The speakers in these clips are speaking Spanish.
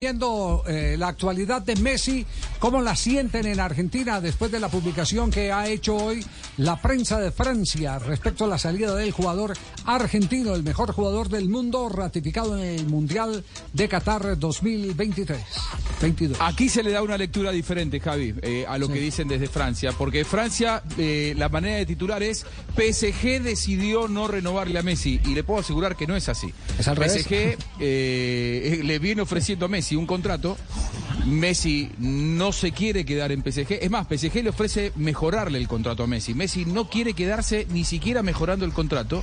Viendo eh, la actualidad de Messi, ¿cómo la sienten en Argentina después de la publicación que ha hecho hoy la prensa de Francia respecto a la salida del jugador argentino, el mejor jugador del mundo, ratificado en el Mundial de Qatar 2023? 22. Aquí se le da una lectura diferente, Javi, eh, a lo Sí. que dicen desde Francia, porque Francia, eh, la manera de titular es PSG decidió no renovarle a Messi, y le puedo asegurar que no es así. Es al revés. PSG eh, le viene ofreciendo a Messi un contrato, Messi no se quiere quedar en PSG, es más, PSG le ofrece mejorarle el contrato a Messi, Messi no quiere quedarse ni siquiera mejorando el contrato.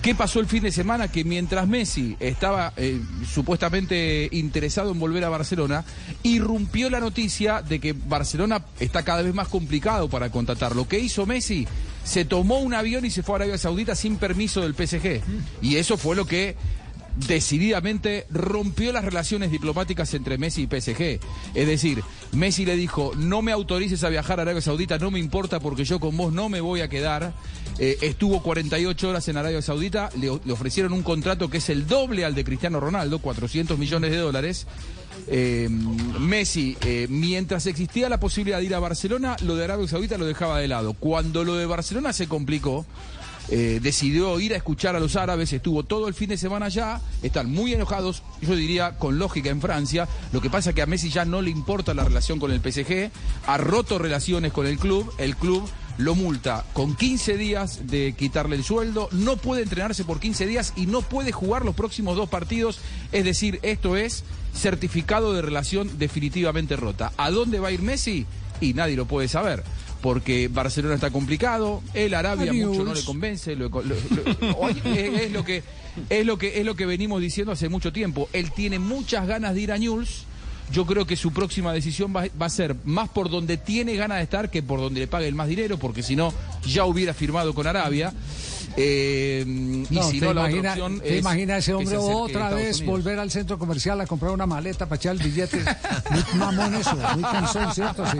¿Qué pasó el fin de semana? Que mientras Messi estaba eh, supuestamente interesado en volver a Barcelona, irrumpió la noticia de que Barcelona está cada vez más complicado para contratarlo. ¿Qué hizo Messi? Se tomó un avión y se fue a Arabia Saudita sin permiso del PSG. Y eso fue lo que decididamente rompió las relaciones diplomáticas entre Messi y PSG. Es decir, Messi le dijo, no me autorices a viajar a Arabia Saudita, no me importa porque yo con vos no me voy a quedar. Eh, estuvo 48 horas en Arabia Saudita, le, ofrecieron un contrato que es el doble al de Cristiano Ronaldo, 400 millones de dólares. Eh, Messi, eh, mientras existía la posibilidad de ir a Barcelona, lo de Arabia Saudita lo dejaba de lado. Cuando lo de Barcelona se complicó, eh, decidió ir a escuchar a los árabes, estuvo todo el fin de semana allá, están muy enojados, yo diría con lógica en Francia, lo que pasa es que a Messi ya no le importa la relación con el PSG, ha roto relaciones con el club, el club lo multa con 15 días de quitarle el sueldo, no puede entrenarse por 15 días y no puede jugar los próximos dos partidos, es decir, esto es certificado de relación definitivamente rota. ¿A dónde va a ir Messi? Y nadie lo puede saber porque Barcelona está complicado, el Arabia Adiós. mucho no le convence, lo- lo- es, es lo que es lo que es lo que venimos diciendo hace mucho tiempo. Él tiene muchas ganas de ir a Newell's. Yo creo que su próxima decisión va, va a ser más por donde tiene ganas de estar que por donde le pague el más dinero, porque si no ya hubiera firmado con Arabia. Eh, y si ¿te no, la imagina, opción te es imagina ese hombre otra vez volver al centro comercial a comprar una maleta para echar el billete? Muy mamón eso, muy cansón, ¿cierto? Sí.